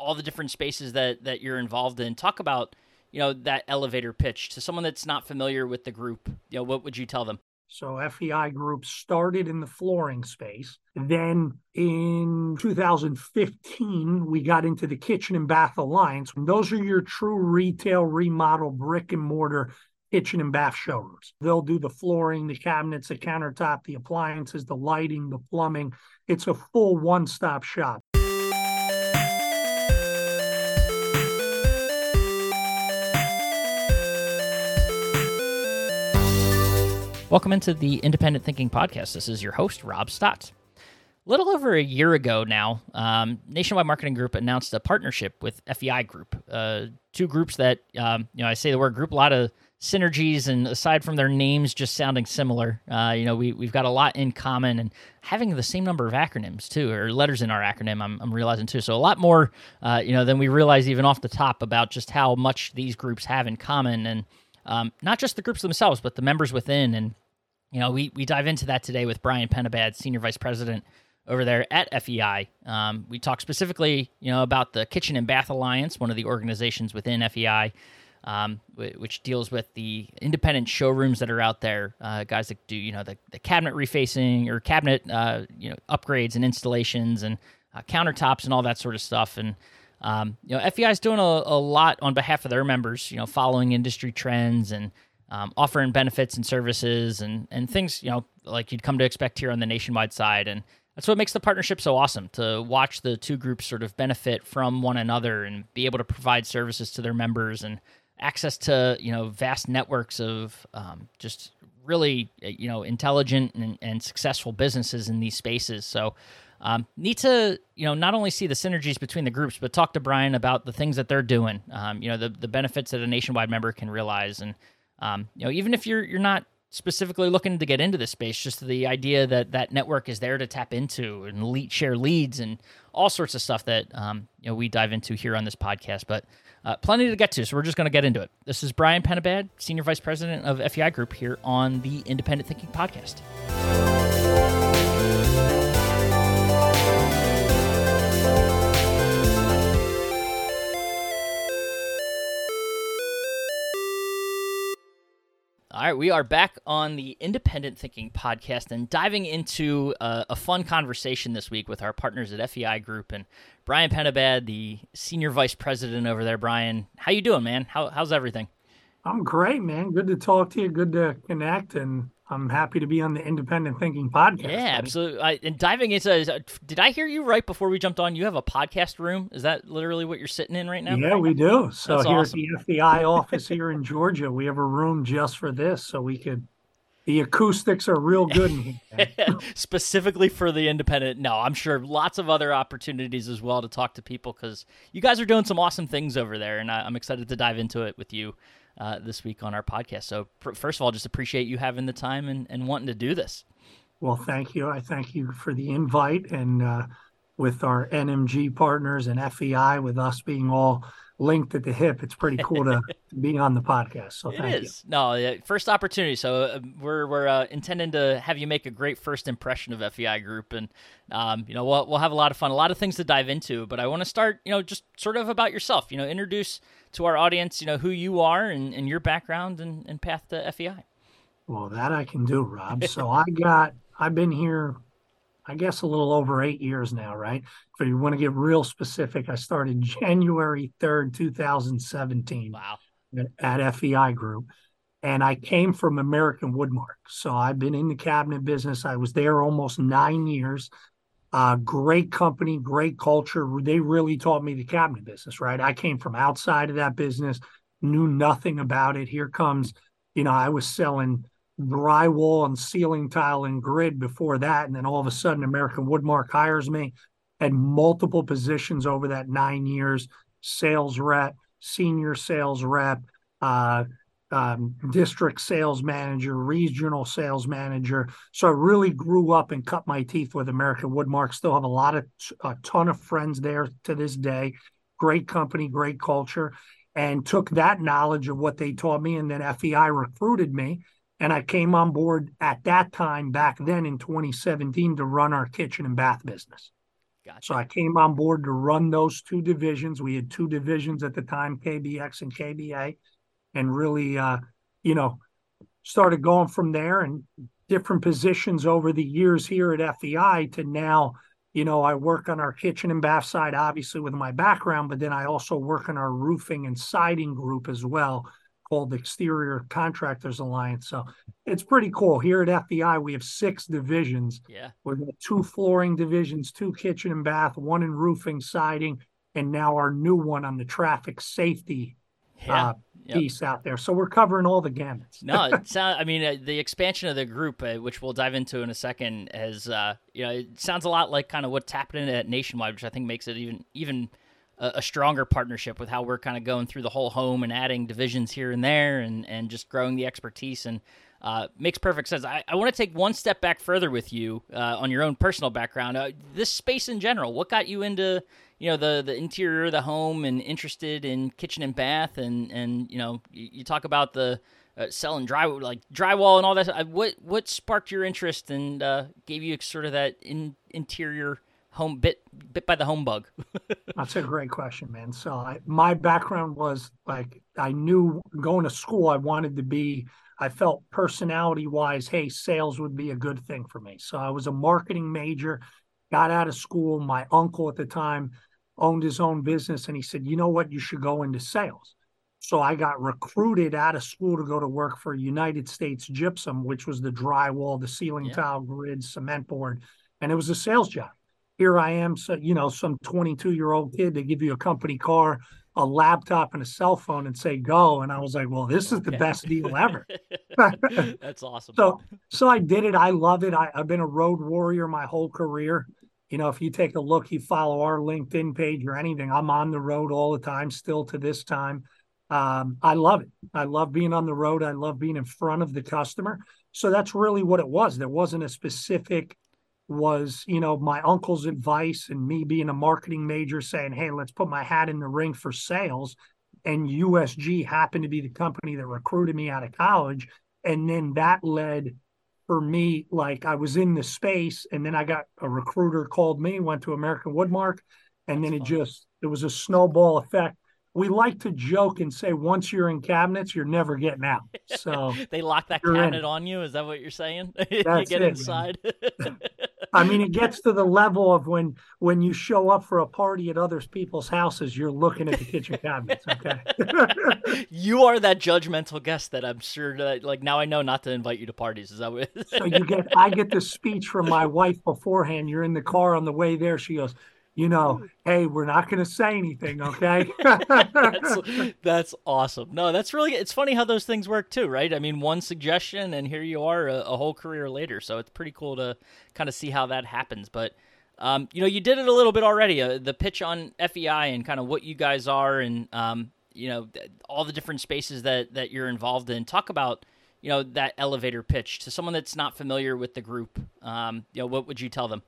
all the different spaces that that you're involved in. Talk about you know that elevator pitch to someone that's not familiar with the group. You know, what would you tell them? So FEI Group started in the flooring space. Then in 2015, we got into the Kitchen and Bath Alliance. And those are your true retail remodel brick and mortar kitchen and bath showrooms. They'll do the flooring, the cabinets, the countertop, the appliances, the lighting, the plumbing. It's a full one-stop shop. Welcome into the Independent Thinking Podcast. This is your host, Rob Stott. A little over a year ago now, um, Nationwide Marketing Group announced a partnership with FEI Group, uh, two groups that, um, you know, I say the word group, a lot of synergies, and aside from their names just sounding similar, uh, you know, we, we've got a lot in common and having the same number of acronyms too, or letters in our acronym, I'm, I'm realizing too. So a lot more, uh, you know, than we realize even off the top about just how much these groups have in common. And, um, not just the groups themselves, but the members within. And you know, we we dive into that today with Brian Penabad, senior vice president over there at FEI. Um, we talk specifically, you know, about the Kitchen and Bath Alliance, one of the organizations within FEI. Um, which deals with the independent showrooms that are out there, uh, guys that do you know the, the cabinet refacing or cabinet uh, you know upgrades and installations and uh, countertops and all that sort of stuff. And um, you know, FEI is doing a, a, lot on behalf of their members. You know, following industry trends and um, offering benefits and services and and things you know like you'd come to expect here on the nationwide side. And that's what makes the partnership so awesome to watch the two groups sort of benefit from one another and be able to provide services to their members and access to you know vast networks of um, just really you know intelligent and, and successful businesses in these spaces. So um, need to you know not only see the synergies between the groups, but talk to Brian about the things that they're doing. Um, you know the the benefits that a nationwide member can realize, and um, you know even if you're you're not specifically looking to get into this space, just the idea that that network is there to tap into and lead, share leads and all sorts of stuff that um, you know we dive into here on this podcast. But uh, plenty to get to, so we're just going to get into it. This is Brian Penabad, Senior Vice President of FEI Group here on the Independent Thinking Podcast. All right, we are back on the Independent Thinking podcast and diving into uh, a fun conversation this week with our partners at FEI Group and Brian Penabad, the senior vice president over there. Brian, how you doing, man? How, how's everything? I'm great, man. Good to talk to you. Good to connect, and I'm happy to be on the Independent Thinking podcast. Yeah, buddy. absolutely. I, and diving into, uh, did I hear you right before we jumped on? You have a podcast room. Is that literally what you're sitting in right now? Yeah, we do. So That's here awesome. at the FEI office here in Georgia, we have a room just for this, so we could. The acoustics are real good in here. Specifically for the independent. No, I'm sure lots of other opportunities as well to talk to people because you guys are doing some awesome things over there, and I, I'm excited to dive into it with you uh, this week on our podcast. So, pr- first of all, just appreciate you having the time and, and wanting to do this. Well, thank you. I thank you for the invite. And uh, with our NMG partners and FEI, with us being all linked at the hip, it's pretty cool to, be on the podcast. So, thank it is. You. No, first opportunity. So, uh, we're, we're uh, intending to have you make a great first impression of FEI Group. And, um, you know, we'll, we'll have a lot of fun, a lot of things to dive into. But I want to start, you know, just sort of about yourself, you know, introduce to our audience, you know, who you are and, and your background and, and path to FEI. Well, that I can do, Rob. so I got, I've been here, I guess, a little over eight years now, right? If you want to get real specific, I started January 3rd, 2017. Wow. At FEI Group. And I came from American Woodmark. So I've been in the cabinet business. I was there almost nine years. Uh, great company, great culture. They really taught me the cabinet business, right? I came from outside of that business, knew nothing about it. Here comes, you know, I was selling drywall and ceiling tile and grid before that. And then all of a sudden, American Woodmark hires me, had multiple positions over that nine years sales rep, senior sales rep, uh, um, district sales manager, regional sales manager. So I really grew up and cut my teeth with American Woodmark. Still have a lot of a ton of friends there to this day. Great company, great culture, and took that knowledge of what they taught me. And then FEI recruited me, and I came on board at that time back then in 2017 to run our kitchen and bath business. Gotcha. So I came on board to run those two divisions. We had two divisions at the time, KBX and KBA, and really, uh, you know, started going from there and different positions over the years here at FEI to now, you know, I work on our kitchen and bath side, obviously with my background, but then I also work on our roofing and siding group as well called Exterior Contractors Alliance. So it's pretty cool. Here at FEI, we have six divisions. Yeah. We've got two flooring divisions, two kitchen and bath, one in roofing, siding, and now our new one on the traffic safety Yeah. uh, Yep. piece out there. So we're covering all the gamuts. no, it sound, I mean, uh, the expansion of the group, uh, which we'll dive into in a second, has uh, you know, it sounds a lot like kind of what's happening at Nationwide, which I think makes it even even a, a stronger partnership with how we're kind of going through the whole home and adding divisions here and there, and and just growing the expertise and. Uh, makes perfect sense. I, I want to take one step back further with you uh, on your own personal background. Uh, this space in general, what got you into you know the the interior of the home and interested in kitchen and bath and and you know you, you talk about the uh, selling dry like drywall and all that. Uh, What what sparked your interest and uh, gave you sort of that in, interior home bit bit by the home bug? That's a great question, man. So I, my background was like I knew going to school I wanted to be. I felt personality wise, hey, sales would be a good thing for me. So I was a marketing major. Got out of school. My uncle at the time owned his own business, and he said, "You know what? You should go into sales." So I got recruited out of school to go to work for United States Gypsum, which was the drywall, the ceiling Yeah. tile grid, cement board, and it was a sales job here I am, so you know, some 22 year old kid. They give you a company car, a laptop, and a cell phone, and say go. And I was like, well, this is the best deal ever. That's awesome. so, so I did it. I love it. I, I've been a road warrior my whole career. You know, if you take a look, you follow our LinkedIn page or anything, I'm on the road all the time, still to this time. Um, I love it. I love being on the road. I love being in front of the customer. So that's really what it was. There wasn't a specific was, you know, my uncle's advice and me being a marketing major saying, Hey, let's put my hat in the ring for sales. And USG happened to be the company that recruited me out of college. And then that led for me, like I was in the space and then I got a recruiter called me, went to American Woodmark, and then it fun. just it was a snowball effect. We like to joke and say once you're in cabinets, you're never getting out. So they lock that cabinet on you. Is that what you're saying? you get it, inside. I mean, it gets to the level of when when you show up for a party at other people's houses, you're looking at the kitchen cabinets. Okay. you are that judgmental guest that I'm sure that like now I know not to invite you to parties. Is that what? so you get I get the speech from my wife beforehand. You're in the car on the way there. She goes, you know, hey, we're not going to say anything, okay? that's that's awesome. No, that's really it's funny how those things work too, right? I mean, one suggestion and here you are a, a whole career later. So it's pretty cool to kind of see how that happens. But um, you know, you did it a little bit already. Uh, the pitch on FEI and kind of what you guys are, and um, you know, all the different spaces that that you're involved in. Talk about you know that elevator pitch to someone that's not familiar with the group. Um, you know, what would you tell them?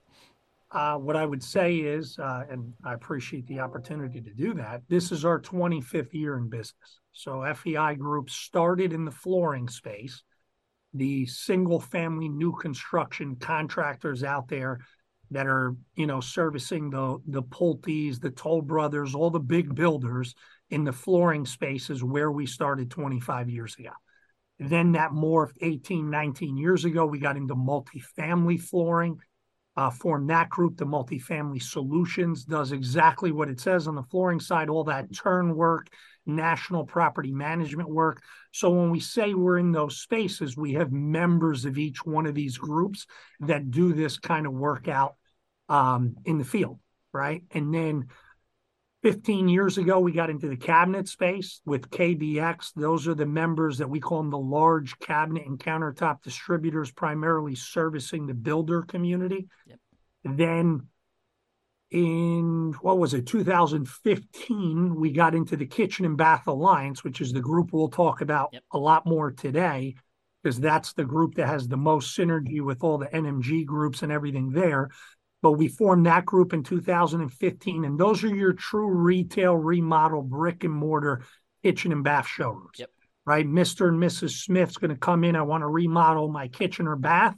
Uh, what I would say is, uh, and I appreciate the opportunity to do that, this is our 25th year in business. So FEI Group started in the flooring space. The single family new construction contractors out there that are, you know, servicing the the Pulte's, the Toll Brothers, all the big builders in the flooring space is where we started 25 years ago. Then that morphed 18, 19 years ago. We got into multifamily flooring uh, formed that group. The multifamily solutions does exactly what it says on the flooring side, all that turn work, national property management work. So when we say we're in those spaces, we have members of each one of these groups that do this kind of work out um, in the field, right? And then 15 years ago, we got into the cabinet space with KBX. Those are the members that we call them the large cabinet and countertop distributors, primarily servicing the builder community. Yep. Then in what was it, 2015, we got into the Kitchen and Bath Alliance, which is the group we'll talk about Yep. a lot more today, because that's the group that has the most synergy with all the NMG groups and everything there but we formed that group in 2015 and those are your true retail remodel brick and mortar kitchen and bath showrooms Yep. right mr and mrs smith's going to come in i want to remodel my kitchen or bath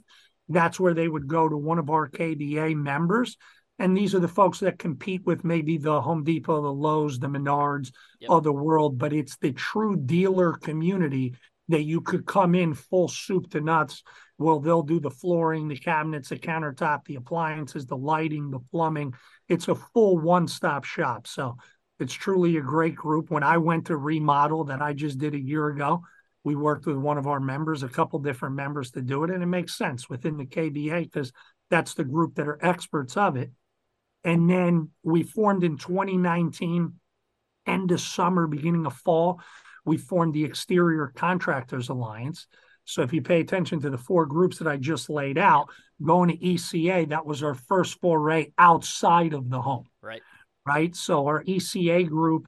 that's where they would go to one of our kba members And these are the folks that compete with maybe the Home Depot, the Lowe's, the Menards Yep. of the world, but it's the true dealer community that you could come in full soup to nuts. Well, they'll do the flooring, the cabinets, the countertop, the appliances, the lighting, the plumbing. It's a full one stop shop. So it's truly a great group. When I went to remodel that I just did a year ago, we worked with one of our members, a couple different members to do it. And it makes sense within the KBA because that's the group that are experts of it. And then we formed in 2019, end of summer, beginning of fall, we formed the Exterior Contractors Alliance. So if you pay attention to the four groups that I just laid out, going to ECA, that was our first foray outside of the home, Right. right? So our ECA group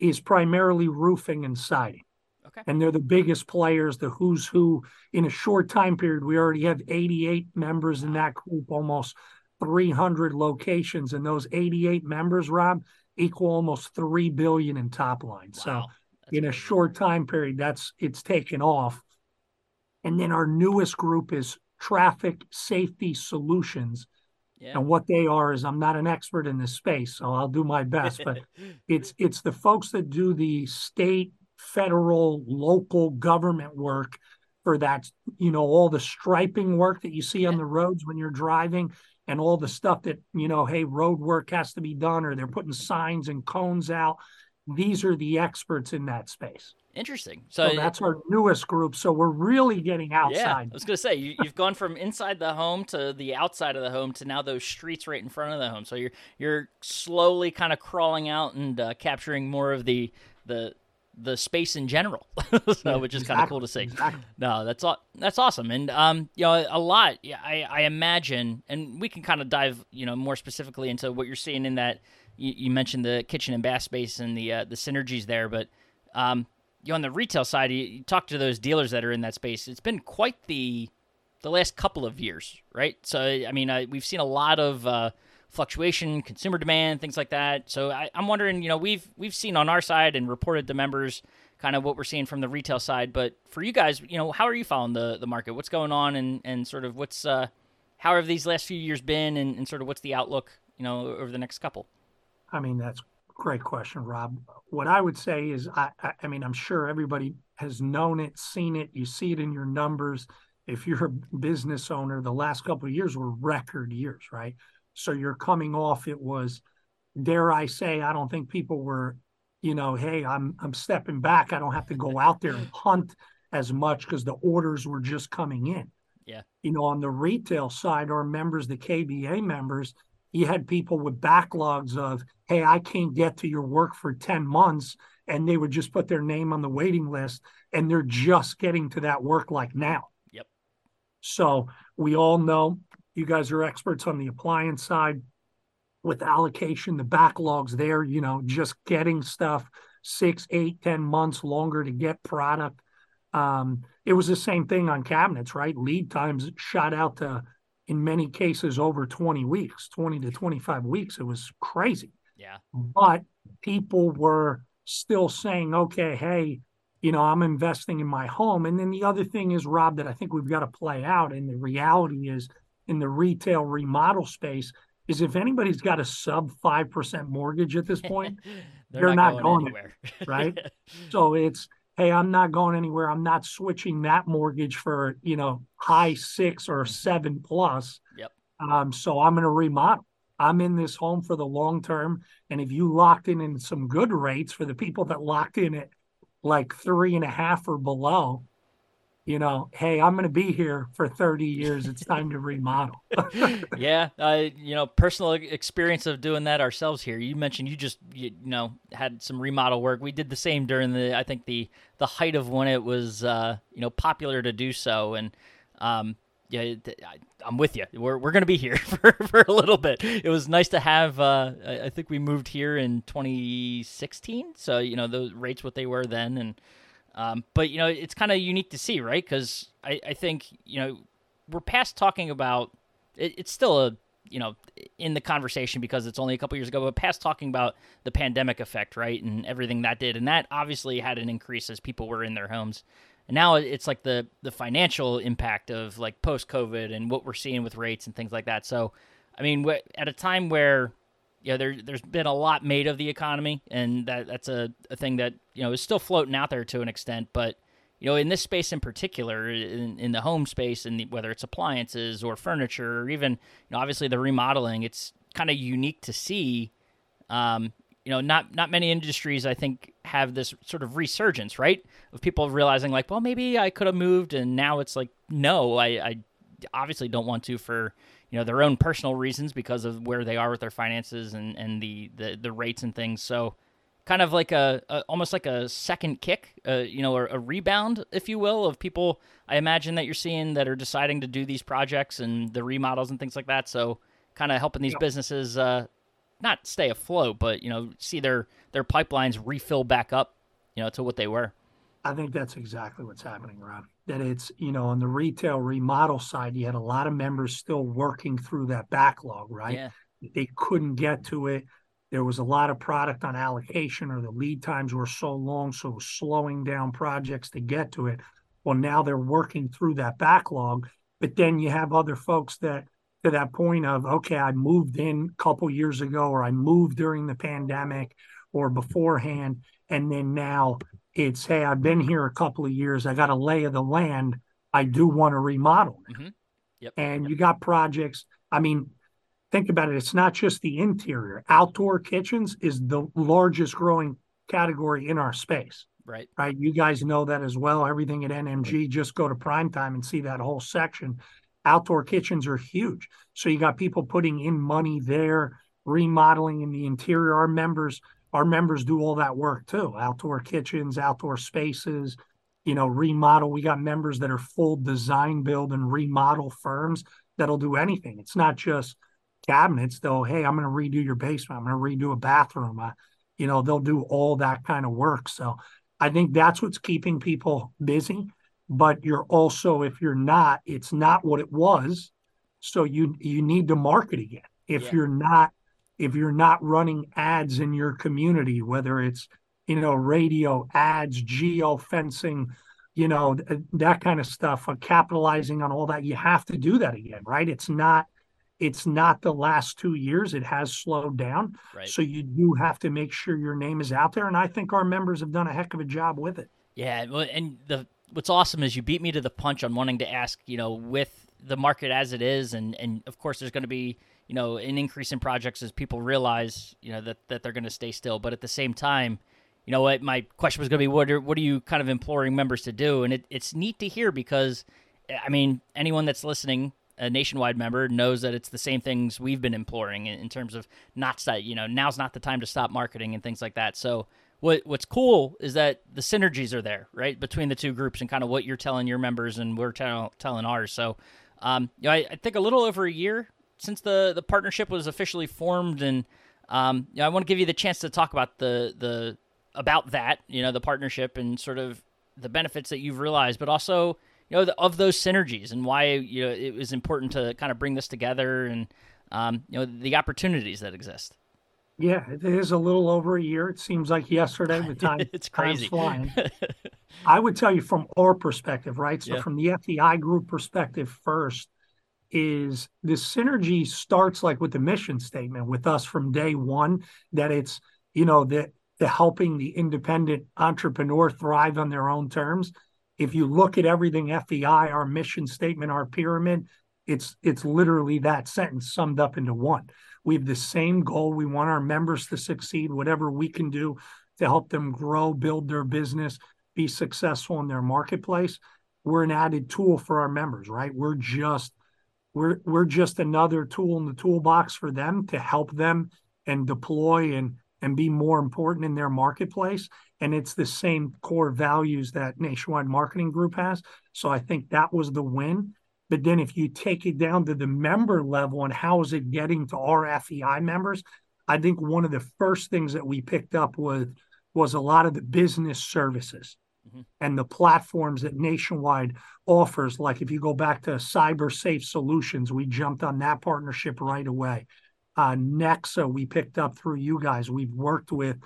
is primarily roofing and siding. Okay. And they're the biggest players, the who's who. In a short time period, we already have 88 members in that group, almost 300 locations. And those 88 members, Rob, equal almost 3 billion in top line. So That's in a short time period, that's it's taken off. And then our newest group is Traffic Safety Solutions. Yeah. And what they are is I'm not an expert in this space, so I'll do my best, but it's it's the folks that do the state, federal, local government work for that, you know, all the striping work that you see on the roads when you're driving and all the stuff that, you know, hey, road work has to be done or they're putting signs and cones out. These are the experts in that space. Interesting. So, So that's our newest group. So we're really getting outside. yeah, I was gonna say you, you've gone from inside the home to the outside of the home to now those streets right in front of the home. So you're you're slowly kind of crawling out and uh, capturing more of the the the space in general, so, which is kind of cool to see. Exactly. No, that's aw- that's awesome, and um, you know, a lot. Yeah, I, I imagine, and we can kind of dive, you know, more specifically into what you're seeing in that. You, you mentioned the kitchen and bath space and the uh, the synergies there, but um, you know, on the retail side, you, you talk to those dealers that are in that space. It's been quite the the last couple of years, right? So, I mean, we've seen a lot of uh, fluctuation, consumer demand, things like that. So, I, I'm wondering, you know, we've we've seen on our side and reported to members kind of what we're seeing from the retail side. But for you guys, you know, how are you following the the market? What's going on, and and sort of what's uh, how have these last few years been, and, and sort of what's the outlook, you know, over the next couple? I mean, that's great question, Rob. What I would say is, I, I, I mean, I'm sure everybody has known it, seen it. You see it in your numbers. If you're a business owner, the last couple of years were record years, right? So you're coming off. It was, dare I say, I don't think people were, you know, hey, I'm I'm stepping back. I don't have to go out there and hunt as much because the orders were just coming in. Yeah. You know, on the retail side, our members, the KBA members, you had people with backlogs of, hey, I can't get to your work for 10 months. And they would just put their name on the waiting list and they're just getting to that work like now. Yep. So we all know you guys are experts on the appliance side with allocation, the backlogs there, you know, just getting stuff six, eight, ten months longer to get product. Um, it was the same thing on cabinets, right? Lead times shot out to, in many cases, over 20 weeks, 20 to 25 weeks. It was crazy. Yeah. But people were still saying, okay, hey, you know, I'm investing in my home. And then the other thing is, Rob, that I think we've got to play out. And the reality is in the retail remodel space is if anybody's got a sub 5% mortgage at this point, They're You're not going anywhere, right? so it's, hey, I'm not going anywhere. I'm not switching that mortgage for, you know, high six or seven plus. Yep. Um, so I'm going to remodel. I'm in this home for the long term. And if you locked in in some good rates for the people that locked in at like three and a half or below, you know, hey, I'm going to be here for 30 years. It's time to remodel. yeah, you know, personal experience of doing that ourselves here. You mentioned you just you, know had some remodel work. We did the same during the I think the the height of when it was uh, you know popular to do so, and um, yeah, I, I'm with you. We're we're gonna be here for, for a little bit. It was nice to have. Uh, I, I think we moved here in 2016, so you know those rates what they were then, and um, but you know it's kind of unique to see, right? Because I I think you know we're past talking about it, it's still a you know in the conversation because it's only a couple years ago but past talking about the pandemic effect right? And everything that did. And that obviously had an increase as people were in their homes. And now it's like the the financial impact of like post covid and what we're seeing with rates and things like that. So I mean, at a time where you know there there's been a lot made of the economy, and that that's a, a thing that you know is still floating out there to an extent, but you know, in this space in particular, in, in the home space, and whether it's appliances or furniture, or even, you know, obviously the remodeling, it's kind of unique to see. Um, you know, not not many industries I think have this sort of resurgence, right? Of people realizing like, well, maybe I could have moved, and now it's like, no, I, I obviously don't want to for you know their own personal reasons because of where they are with their finances and and the the, the rates and things. So kind of like a, a almost like a second kick, uh, you know, a, a rebound, if you will, of people. I imagine that you're seeing that are deciding to do these projects and the remodels and things like that. So kind of helping these yeah. businesses uh, not stay afloat, but you know, see their their pipelines refill back up, you know, to what they were. I think that's exactly what's happening, Rob. That it's, you know, on the retail remodel side, you had a lot of members still working through that backlog, right? Yeah. They couldn't get to it. There was a lot of product on allocation, or the lead times were so long, so slowing down projects to get to it. Well, now they're working through that backlog. But then you have other folks that to that point of okay i moved in a couple years ago or i moved during the pandemic or beforehand and then now it's hey i've been here a couple of years. I got a lay of the land. I do want to remodel mm-hmm. yep. and yep. you got projects. I mean think about it. It's not just the interior. Outdoor kitchens is the largest growing category in our space. Right. Right? You guys know that as well. Everything at nmg just go to prime time and see that whole section. Outdoor kitchens are huge. So you got people putting in money there, remodeling in the interior. Our members, our members do all that work too. Outdoor kitchens, outdoor spaces, you know, remodel. We got members that are full design build and remodel firms that'll do anything. It's not just cabinets. They'll, hey, I'm going to redo your basement. I'm going to redo a bathroom. Uh, you know, they'll do all that kind of work. So I think that's what's keeping people busy but you're also if you're not it's not what it was so you you need to market again if yeah. you're not if you're not running ads in your community whether it's you know radio ads geo fencing you know that kind of stuff uh, capitalizing on all that you have to do that again right? It's not it's not the last two years it has slowed down. Right. so you do have to make sure your name is out there and i think our members have done a heck of a job with it. Yeah well, and the what's awesome is you beat me to the punch on wanting to ask, you know, with the market as it is, and and of course there's going to be you know an increase in projects as people realize you know that that they're going to stay still, but at the same time. You know what? My question was going to be, what are what are you kind of imploring members to do? And it, it's neat to hear because, I mean, anyone that's listening a nationwide member knows that it's the same things we've been imploring in, terms of not you know now's not the time to stop marketing and things like that. So what what's cool is that the synergies are there, right, between the two groups and kind of what you're telling your members and we're tell, telling ours. So, um, you know, I, I, think a little over a year since the the partnership was officially formed, and um, you know, I want to give you the chance to talk about the the about that, you know, the partnership and sort of the benefits that you've realized, but also you know the, of those synergies and why you know it was important to kind of bring this together and um, you know the opportunities that exist. Yeah, it is a little over a year. It seems like yesterday. The time it's crazy flying. I would tell you from our perspective, right? So yeah. from the FEI group perspective, first is the synergy starts like with the mission statement with us from day one that it's you know that the helping the independent entrepreneur thrive on their own terms. If you look at everything FEI, our mission statement, our pyramid, it's it's literally that sentence summed up into one. We have the same goal. We want our members to succeed, whatever we can do to help them grow, build their business, be successful in their marketplace. We're an added tool for our members, right? We're just we're we're just another tool in the toolbox for them to help them and deploy and and be more important in their marketplace. And it's the same core values that Nationwide Marketing Group has. So I think that was the win. But then if you take it down to the member level and how is it getting to our FEI members, I think one of the first things that we picked up was was a lot of the business services mm-hmm. and the platforms that Nationwide offers. Like if you go back to Cyber Safe Solutions, we jumped on that partnership right away. Uh, Nexa, we picked up through you guys. We've worked with.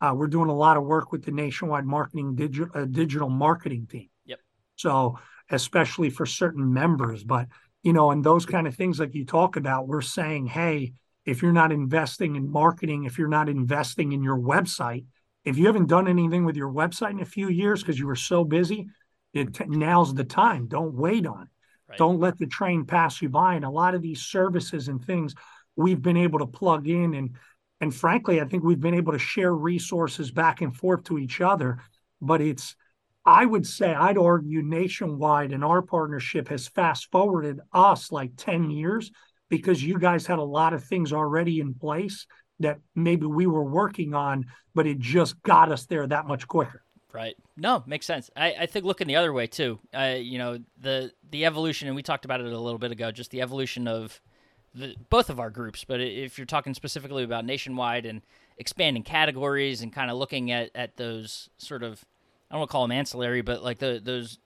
Uh, we're doing a lot of work with the Nationwide Marketing digital uh, digital marketing team. Yep. So especially for certain members. But you know, and those kind of things like you talk about, we're saying, hey, if you're not investing in marketing, if you're not investing in your website, if you haven't done anything with your website in a few years because you were so busy, it now's the time. Don't wait on it. Right. Don't let the train pass you by. And a lot of these services and things we've been able to plug in and and frankly, I think we've been able to share resources back and forth to each other. But it's I would say I'd argue nationwide and our partnership has fast forwarded us like 10 years because you guys had a lot of things already in place that maybe we were working on, but it just got us there that much quicker. Right. No, makes sense. I, I think looking the other way too. Uh, you know, the the evolution, and we talked about it a little bit ago. Just the evolution of the, both of our groups. But if you're talking specifically about nationwide and expanding categories and kind of looking at at those sort of, I don't want to call them ancillary, but like the those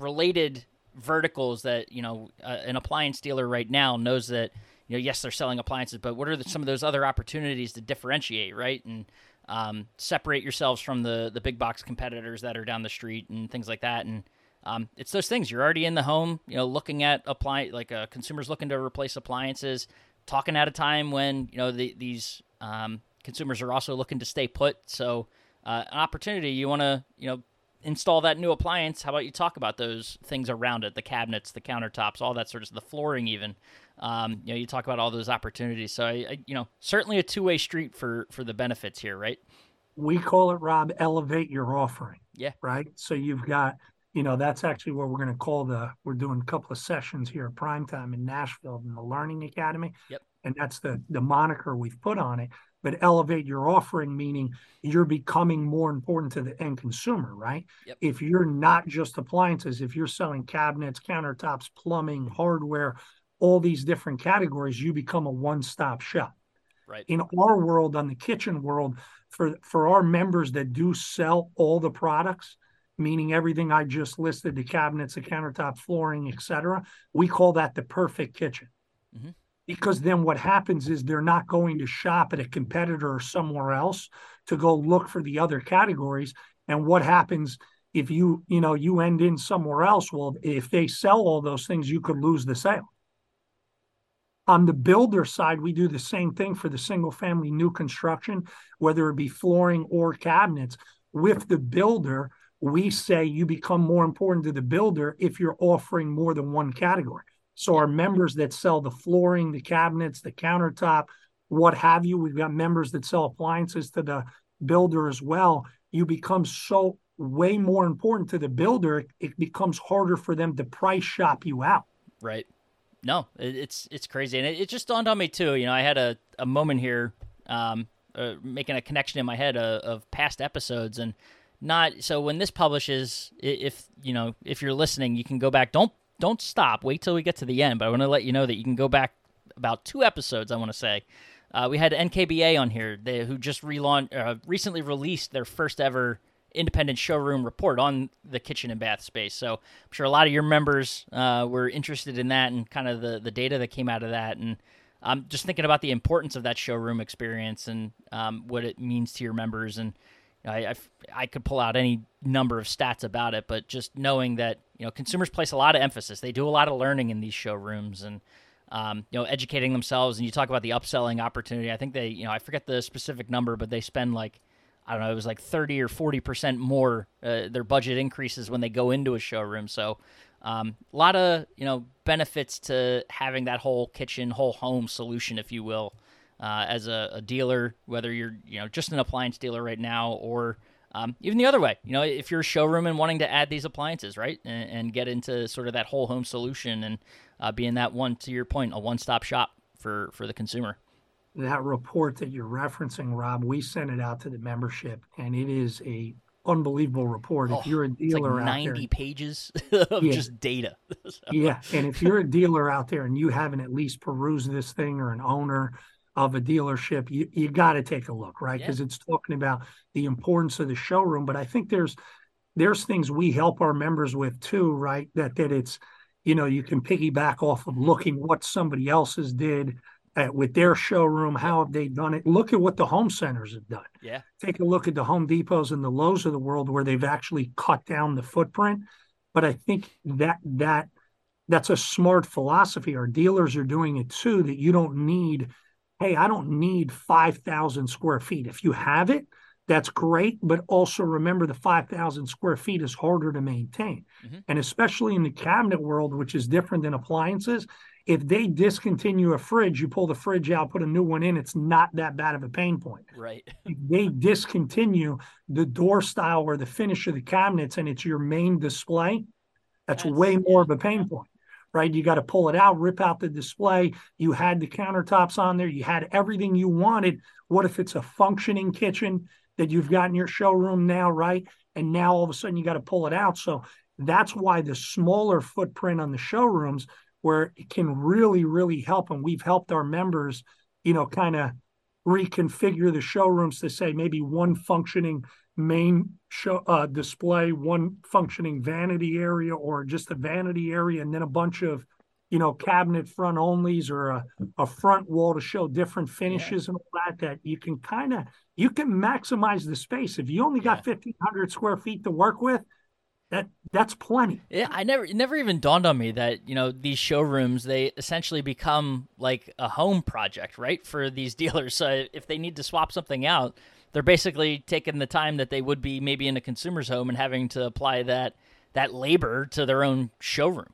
related verticals that you know uh, an appliance dealer right now knows that you know yes they're selling appliances, but what are the, some of those other opportunities to differentiate, right? And um, separate yourselves from the the big box competitors that are down the street and things like that. And um, it's those things. You're already in the home, you know, looking at apply like uh, consumers looking to replace appliances, talking at a time when you know the, these um, consumers are also looking to stay put. So uh, an opportunity you want to you know install that new appliance. How about you talk about those things around it, the cabinets, the countertops, all that sort of the flooring even. Um, you know, you talk about all those opportunities. So I, I you know, certainly a two way street for for the benefits here, right? We call it Rob elevate your offering. Yeah. Right. So you've got, you know, that's actually what we're going to call the. We're doing a couple of sessions here at Primetime in Nashville in the Learning Academy. Yep. And that's the the moniker we've put on it. But elevate your offering, meaning you're becoming more important to the end consumer, right? Yep. If you're not just appliances, if you're selling cabinets, countertops, plumbing, hardware, all these different categories, you become a one-stop shop. Right. In our world, on the kitchen world, for for our members that do sell all the products, meaning everything I just listed, the cabinets, the countertop, flooring, etc., we call that the perfect kitchen. Mm-hmm. Because then what happens is they're not going to shop at a competitor or somewhere else to go look for the other categories. And what happens if you, you know, you end in somewhere else? Well, if they sell all those things, you could lose the sale. On the builder side, we do the same thing for the single family new construction, whether it be flooring or cabinets. With the builder, we say you become more important to the builder if you're offering more than one category. So our members that sell the flooring, the cabinets, the countertop, what have you, we've got members that sell appliances to the builder as well. You become so way more important to the builder, it becomes harder for them to price shop you out. Right no, it's it's crazy, and it, it, just dawned on me too. You know, I had a, a moment here, um, uh, making a connection in my head of, of past episodes, and not so when this publishes, if you know if you're listening, you can go back. Don't don't stop. Wait till we get to the end. But I want to let you know that you can go back about two episodes. I want to say. Uh, we had NKBA on here, they, who just relaunched, uh, recently released their first ever independent showroom report on the kitchen and bath space. So I'm sure a lot of your members uh, were interested in that and kind of the, the data that came out of that. And I'm just thinking about the importance of that showroom experience and um, what it means to your members. And I, I, I, could pull out any number of stats about it, but just knowing that you know consumers place a lot of emphasis, they do a lot of learning in these showrooms and. Um, you know, educating themselves, and you talk about the upselling opportunity. I think they, you know, I forget the specific number, but they spend like I don't know, it was like 30 or 40% more uh, their budget increases when they go into a showroom. So um, a lot of, you know, benefits to having that whole kitchen, whole home solution, if you will, uh, as a, a, dealer, whether you're, you know, just an appliance dealer right now or um, even the other way, you know, if you're a showroom and wanting to add these appliances, right, and, and get into sort of that whole home solution and uh, being that one, to your point, a one-stop shop for, for the consumer that report that you're referencing, Rob, we sent it out to the membership, and it is a unbelievable report. Oh, if you're a dealer like 90 out there, pages of yeah. just data. so. Yeah, and if you're a dealer out there and you haven't at least perused this thing or an owner of a dealership, you, you got to take a look, right? Because yeah. it's talking about the importance of the showroom. But I think there's there's things we help our members with too, right? That that it's you know you can piggyback off of looking what somebody else's did at, with their showroom. How have they done it? Look at what the home centers have done. Yeah. Take a look at the Home Depots and the Lowe's of the world where they've actually cut down the footprint. But I think that that that's a smart philosophy. Our dealers are doing it too, that you don't need, hey, I don't need 5,000 square feet. If you have it, that's great. But also remember the 5,000 square feet is harder to maintain. Mm-hmm. And especially in the cabinet world, which is different than appliances, if they discontinue a fridge, you pull the fridge out, put a new one in, it's not that bad of a pain point. Right. If they discontinue the door style or the finish of the cabinets and it's your main display, that's, that's way more of a pain point right? You got to pull it out, rip out the display. You had the countertops on there, you had everything you wanted. What if it's a functioning kitchen that you've got in your showroom now, right? And now all of a sudden you got to pull it out. So that's why the smaller footprint on the showrooms, where it can really, really help. And we've helped our members, you know, kind of reconfigure the showrooms to say maybe one functioning main show uh, display, one functioning vanity area, or just a vanity area, and then a bunch of you know cabinet front onlys or a, a front wall to show different finishes yeah. and all that. That you can kind of you can maximize the space if you only got yeah. fifteen hundred square feet to work with. That that's plenty. Yeah, I never it never even dawned on me that you know these showrooms they essentially become like a home project, right, for these dealers. So if they need to swap something out, they're basically taking the time that they would be maybe in a consumer's home and having to apply that that labor to their own showroom.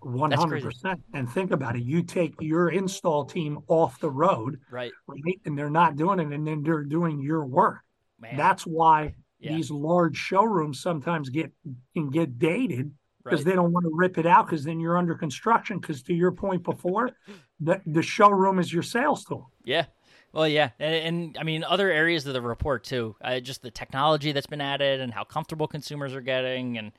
One hundred percent. And think about it: you take your install team off the road, right? Right, and they're not doing it, and then they're doing your work. Man. That's why yeah. these large showrooms sometimes get can get dated because right. they don't want to rip it out because then you're under construction. Because to your point before, the the showroom is your sales tool. Yeah, well, yeah, and, and, I mean other areas of the report too. Uh, just the technology that's been added and how comfortable consumers are getting, and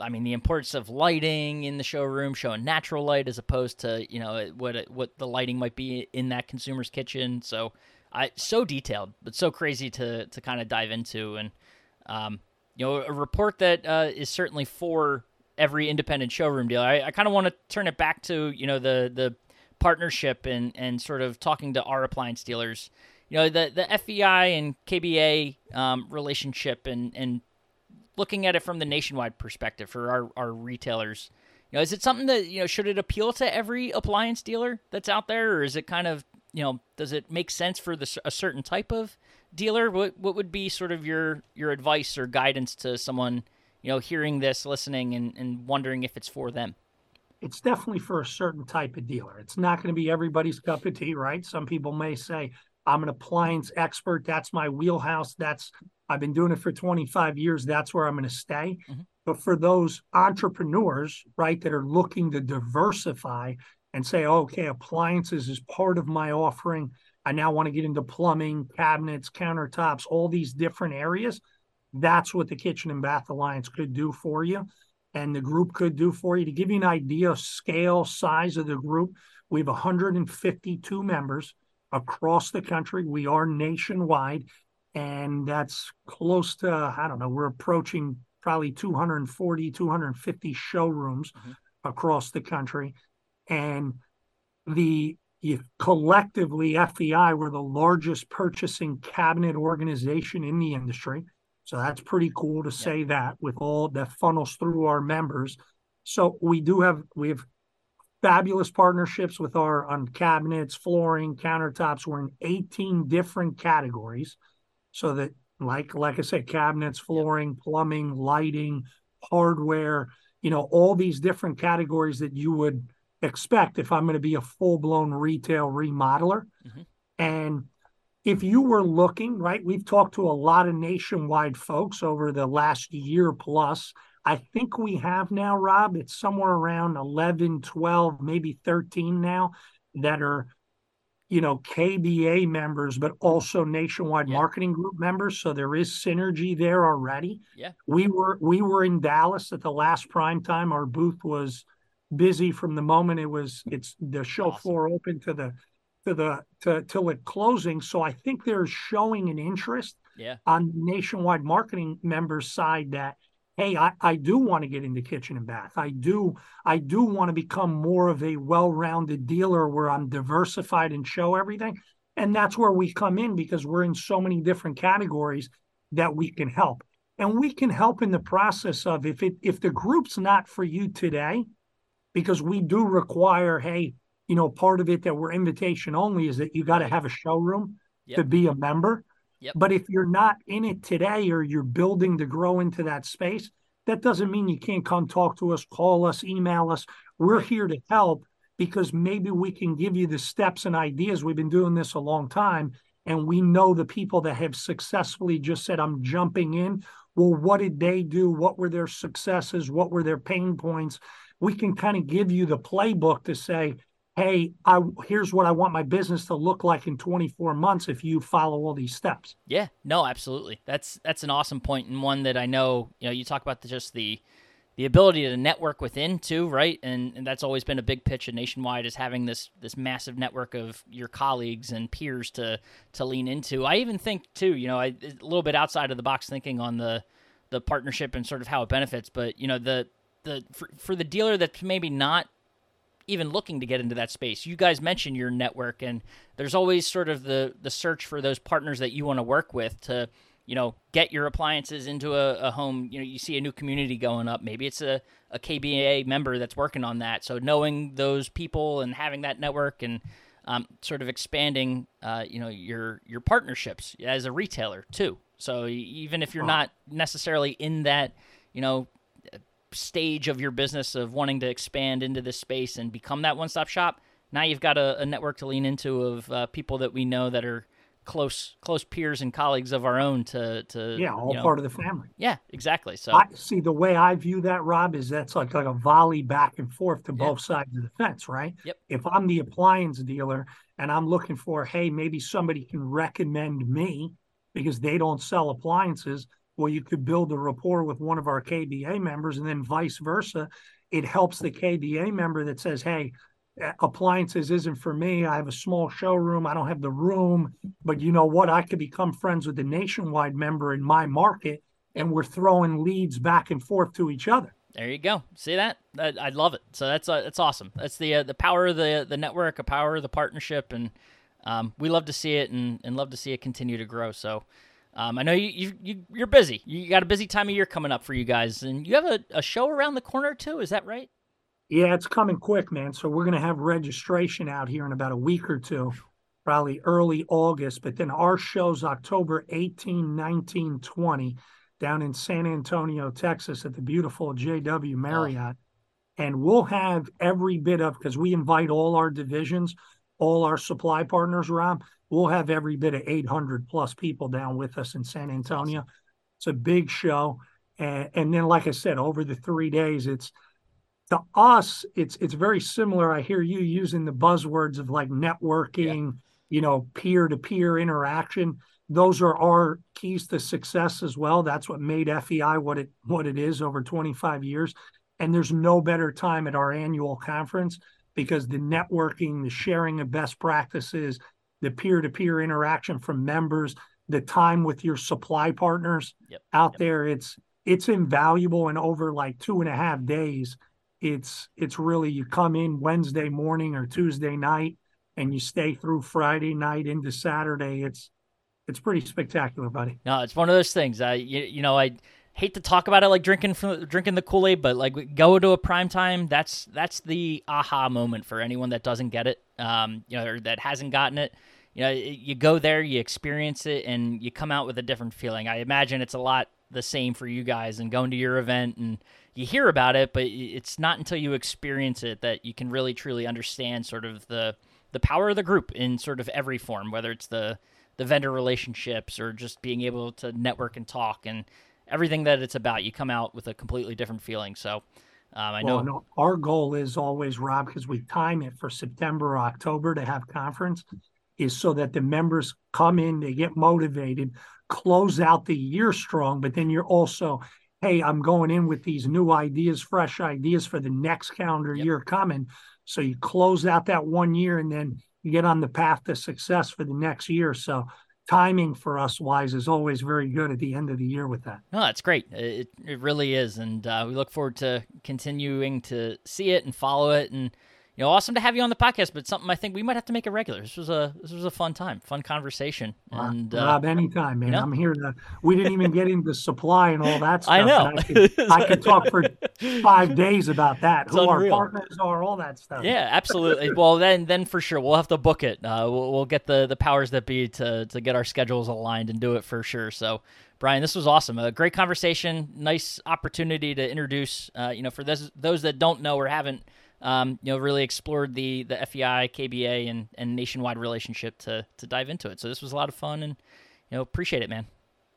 I mean the importance of lighting in the showroom, showing natural light as opposed to you know what what the lighting might be in that consumer's kitchen. So, I so detailed, but so crazy to to kind of dive into, and um, you know a report that uh, is certainly for every independent showroom dealer. I, I kind of want to turn it back to you know the the partnership and and sort of talking to our appliance dealers. You know, the the FEI and KBA um, relationship and and looking at it from the nationwide perspective for our our retailers. You know, is it something that you know should it appeal to every appliance dealer that's out there, or is it kind of you know does it make sense for the, a certain type of dealer? What what would be sort of your your advice or guidance to someone you know hearing this, listening, and, and wondering if it's for them? it's definitely for a certain type of dealer. It's not going to be everybody's cup of tea, right? Some people may say, I'm an appliance expert. That's my wheelhouse. That's I've been doing it for 25 years. That's where I'm going to stay. Mm-hmm. But for those entrepreneurs, right, that are looking to diversify and say, oh, okay, appliances is part of my offering. I now want to get into plumbing, cabinets, countertops, all these different areas. That's what the Kitchen and Bath Alliance could do for you and the group could do for you. To give you an idea of scale, size of the group, we have 152 members across the country. We are nationwide, and that's close to, I don't know, we're approaching probably 240, 250 showrooms mm-hmm. across the country. And the collectively, FEI, we're the largest purchasing cabinet organization in the industry. So that's pretty cool to say that with all that funnels through our members. So we do have we have fabulous partnerships with our on cabinets, flooring, countertops. We're in 18 different categories. So that like like I said, cabinets, flooring, plumbing, lighting, hardware, you know, all these different categories that you would expect if I'm going to be a full-blown retail remodeler. Mm-hmm. And if you were looking, right, we've talked to a lot of nationwide folks over the last year plus. I think we have now, Rob, it's somewhere around 11, 12, maybe 13 now that are, you know, KBA members, but also nationwide yeah. marketing group members. So there is synergy there already. Yeah. We were we were in Dallas at the last prime time. Our booth was busy from the moment it was it's the show awesome. floor open to the to the to till it closing. So I think they're showing an interest yeah. on nationwide marketing members side that hey, I, I do want to get into kitchen and bath. I do I do want to become more of a well-rounded dealer where I'm diversified and show everything. And that's where we come in because we're in so many different categories that we can help. And we can help in the process of if it if the group's not for you today, because we do require, hey, you know, part of it that we're invitation only is that you got to have a showroom yep. to be a member. Yep. But if you're not in it today or you're building to grow into that space, that doesn't mean you can't come talk to us, call us, email us. We're here to help because maybe we can give you the steps and ideas. We've been doing this a long time and we know the people that have successfully just said, I'm jumping in. Well, what did they do? What were their successes? What were their pain points? We can kind of give you the playbook to say, hey, I here's what I want my business to look like in 24 months if you follow all these steps. Yeah, no, absolutely. That's that's an awesome point and one that I know, you know, you talk about the, just the the ability to network within too, right? And, and that's always been a big pitch at Nationwide is having this this massive network of your colleagues and peers to to lean into. I even think too, you know, I, a little bit outside of the box thinking on the the partnership and sort of how it benefits, but you know, the the for, for the dealer that's maybe not even looking to get into that space. You guys mentioned your network, and there's always sort of the the search for those partners that you want to work with to, you know, get your appliances into a, a home. You know, you see a new community going up. Maybe it's a, a KBA member that's working on that. So knowing those people and having that network and um, sort of expanding, uh, you know, your your partnerships as a retailer too. So even if you're not necessarily in that, you know, stage of your business of wanting to expand into this space and become that one stop shop, now you've got a, a, network to lean into of uh, people that we know that are close close peers and colleagues of our own to to yeah all you know, part of the family. Yeah exactly so I see the way I view that Rob is that's like like a volley back and forth to both sides of the fence right? Yep. If I'm the appliance dealer and I'm looking for hey maybe somebody can recommend me because they don't sell appliances well, you could build a rapport with one of our KBA members, and then vice versa. It helps the KBA member that says, "Hey, appliances isn't for me. I have a small showroom. I don't have the room, but you know what? I could become friends with the nationwide member in my market, and we're throwing leads back and forth to each other." There you go. See that? I, I love it. So that's uh, that's awesome. That's the uh, the power of the the network, a power of the partnership, and um, we love to see it and, and love to see it continue to grow. So um, I know you, you, you are busy. You got a busy time of year coming up for you guys, and you have a, a show around the corner too. Is that right? Yeah, it's coming quick, man. So we're gonna have registration out here in about a week or two, probably early August. But then our show's October 18, 19, 20 down in San Antonio, Texas at the beautiful JW Marriott. Oh. And we'll have every bit of because we invite all our divisions, all our supply partners around we'll have every bit of 800 plus people down with us in San Antonio. It's a big show. And, and then, like I said, over the three days, it's to us, it's it's very similar. I hear you using the buzzwords of like networking, yeah. you know, peer to peer interaction. Those are our keys to success as well. That's what made FEI what it what it is over 25 years. And there's no better time at our annual conference because the networking, the sharing of best practices, the peer-to-peer interaction from members, the time with your supply partners yep. out yep. there. It's it's invaluable. And over like two and a half days, it's it's really you come in Wednesday morning or Tuesday night and you stay through Friday night into Saturday. It's it's pretty spectacular, buddy. No, it's one of those things. I you, you know I hate to talk about it like drinking from drinking the Kool Aid, but like go to a prime time. That's that's the aha moment for anyone that doesn't get it, um, you know, or that hasn't gotten it. You know, you go there, you experience it, and you come out with a different feeling. I imagine it's a lot the same for you guys and going to your event and you hear about it, but it's not until you experience it that you can really truly understand sort of the the power of the group in sort of every form, whether it's the the vendor relationships or just being able to network and talk and everything that it's about, you come out with a completely different feeling. So um, I well, know no, our goal is always, Rob, because we time it for September or October to have conference, is so that the members come in, they get motivated, close out the year strong, but then you're also, hey, I'm going in with these new ideas, fresh ideas for the next calendar yep. year coming. So you close out that one year and then you get on the path to success for the next year. So timing for us wise is always very good at the end of the year with that. No, that's great. It, it really is. And uh, we look forward to continuing to see it and follow it. And, you know, awesome to have you on the podcast, but something I think we might have to make it regular. This was a this was a fun time, fun conversation. And uh, Rob, anytime, man. You know? I'm here to. We didn't even get into supply and all that stuff. I know. I could, I could, talk for five days about that. It's Who unreal. our partners are, all that stuff. Yeah, absolutely. well, then then for sure we'll have to book it. Uh, we'll, we'll get the the powers that be to to get our schedules aligned and do it for sure. So. Brian, this was awesome. A great conversation. Nice opportunity to introduce. Uh, you know, for those those that don't know or haven't um, you know, really explored the the FEI, KBA, and and nationwide relationship to to dive into it. So this was a lot of fun, and you know, appreciate it, man.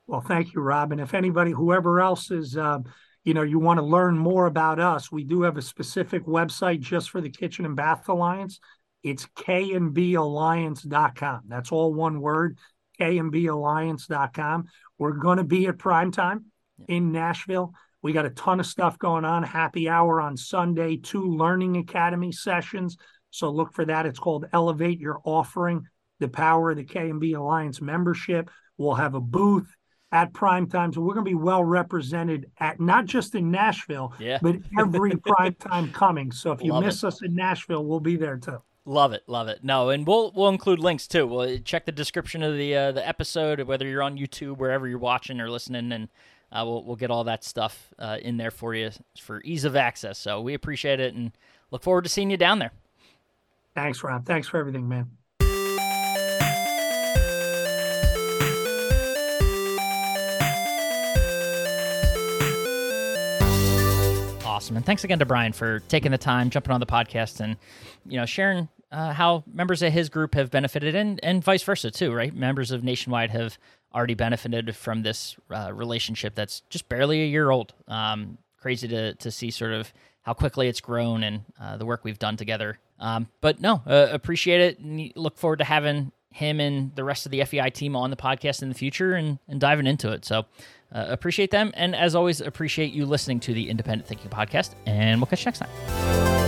Well, thank you, Rob. And if anybody, whoever else is, uh, you know, you want to learn more about us, we do have a specific website just for the Kitchen and Bath Alliance. It's kandballiance.com. That's all one word, kandballiance.com. We're going to be at prime time in Nashville. We got a ton of stuff going on. Happy hour on Sunday, two Learning Academy sessions. So look for that. It's called Elevate Your Offering, the power of the KMB Alliance membership. We'll have a booth at prime time. So we're going to be well represented at not just in Nashville, yeah. but every prime time coming. So if you love miss it. us in Nashville, we'll be there too. Love it, love it. No, and we'll we'll include links too. We'll check the description of the uh, the episode, whether you're on YouTube, wherever you're watching or listening, and uh, we'll we'll get all that stuff uh, in there for you for ease of access. So we appreciate it and look forward to seeing you down there. Thanks, Rob. Thanks for everything, man. Awesome, and thanks again to Brian for taking the time, jumping on the podcast, and you know sharing uh, how members of his group have benefited, and and vice versa too, right? Members of Nationwide have already benefited from this uh, relationship that's just barely a year old. Um, crazy to to see sort of how quickly it's grown and uh, the work we've done together. Um, but no, uh, appreciate it. And look forward to having him and the rest of the FEI team on the podcast in the future and, and diving into it. So uh, appreciate them. And as always, appreciate you listening to the Independent Thinking Podcast. And we'll catch you next time.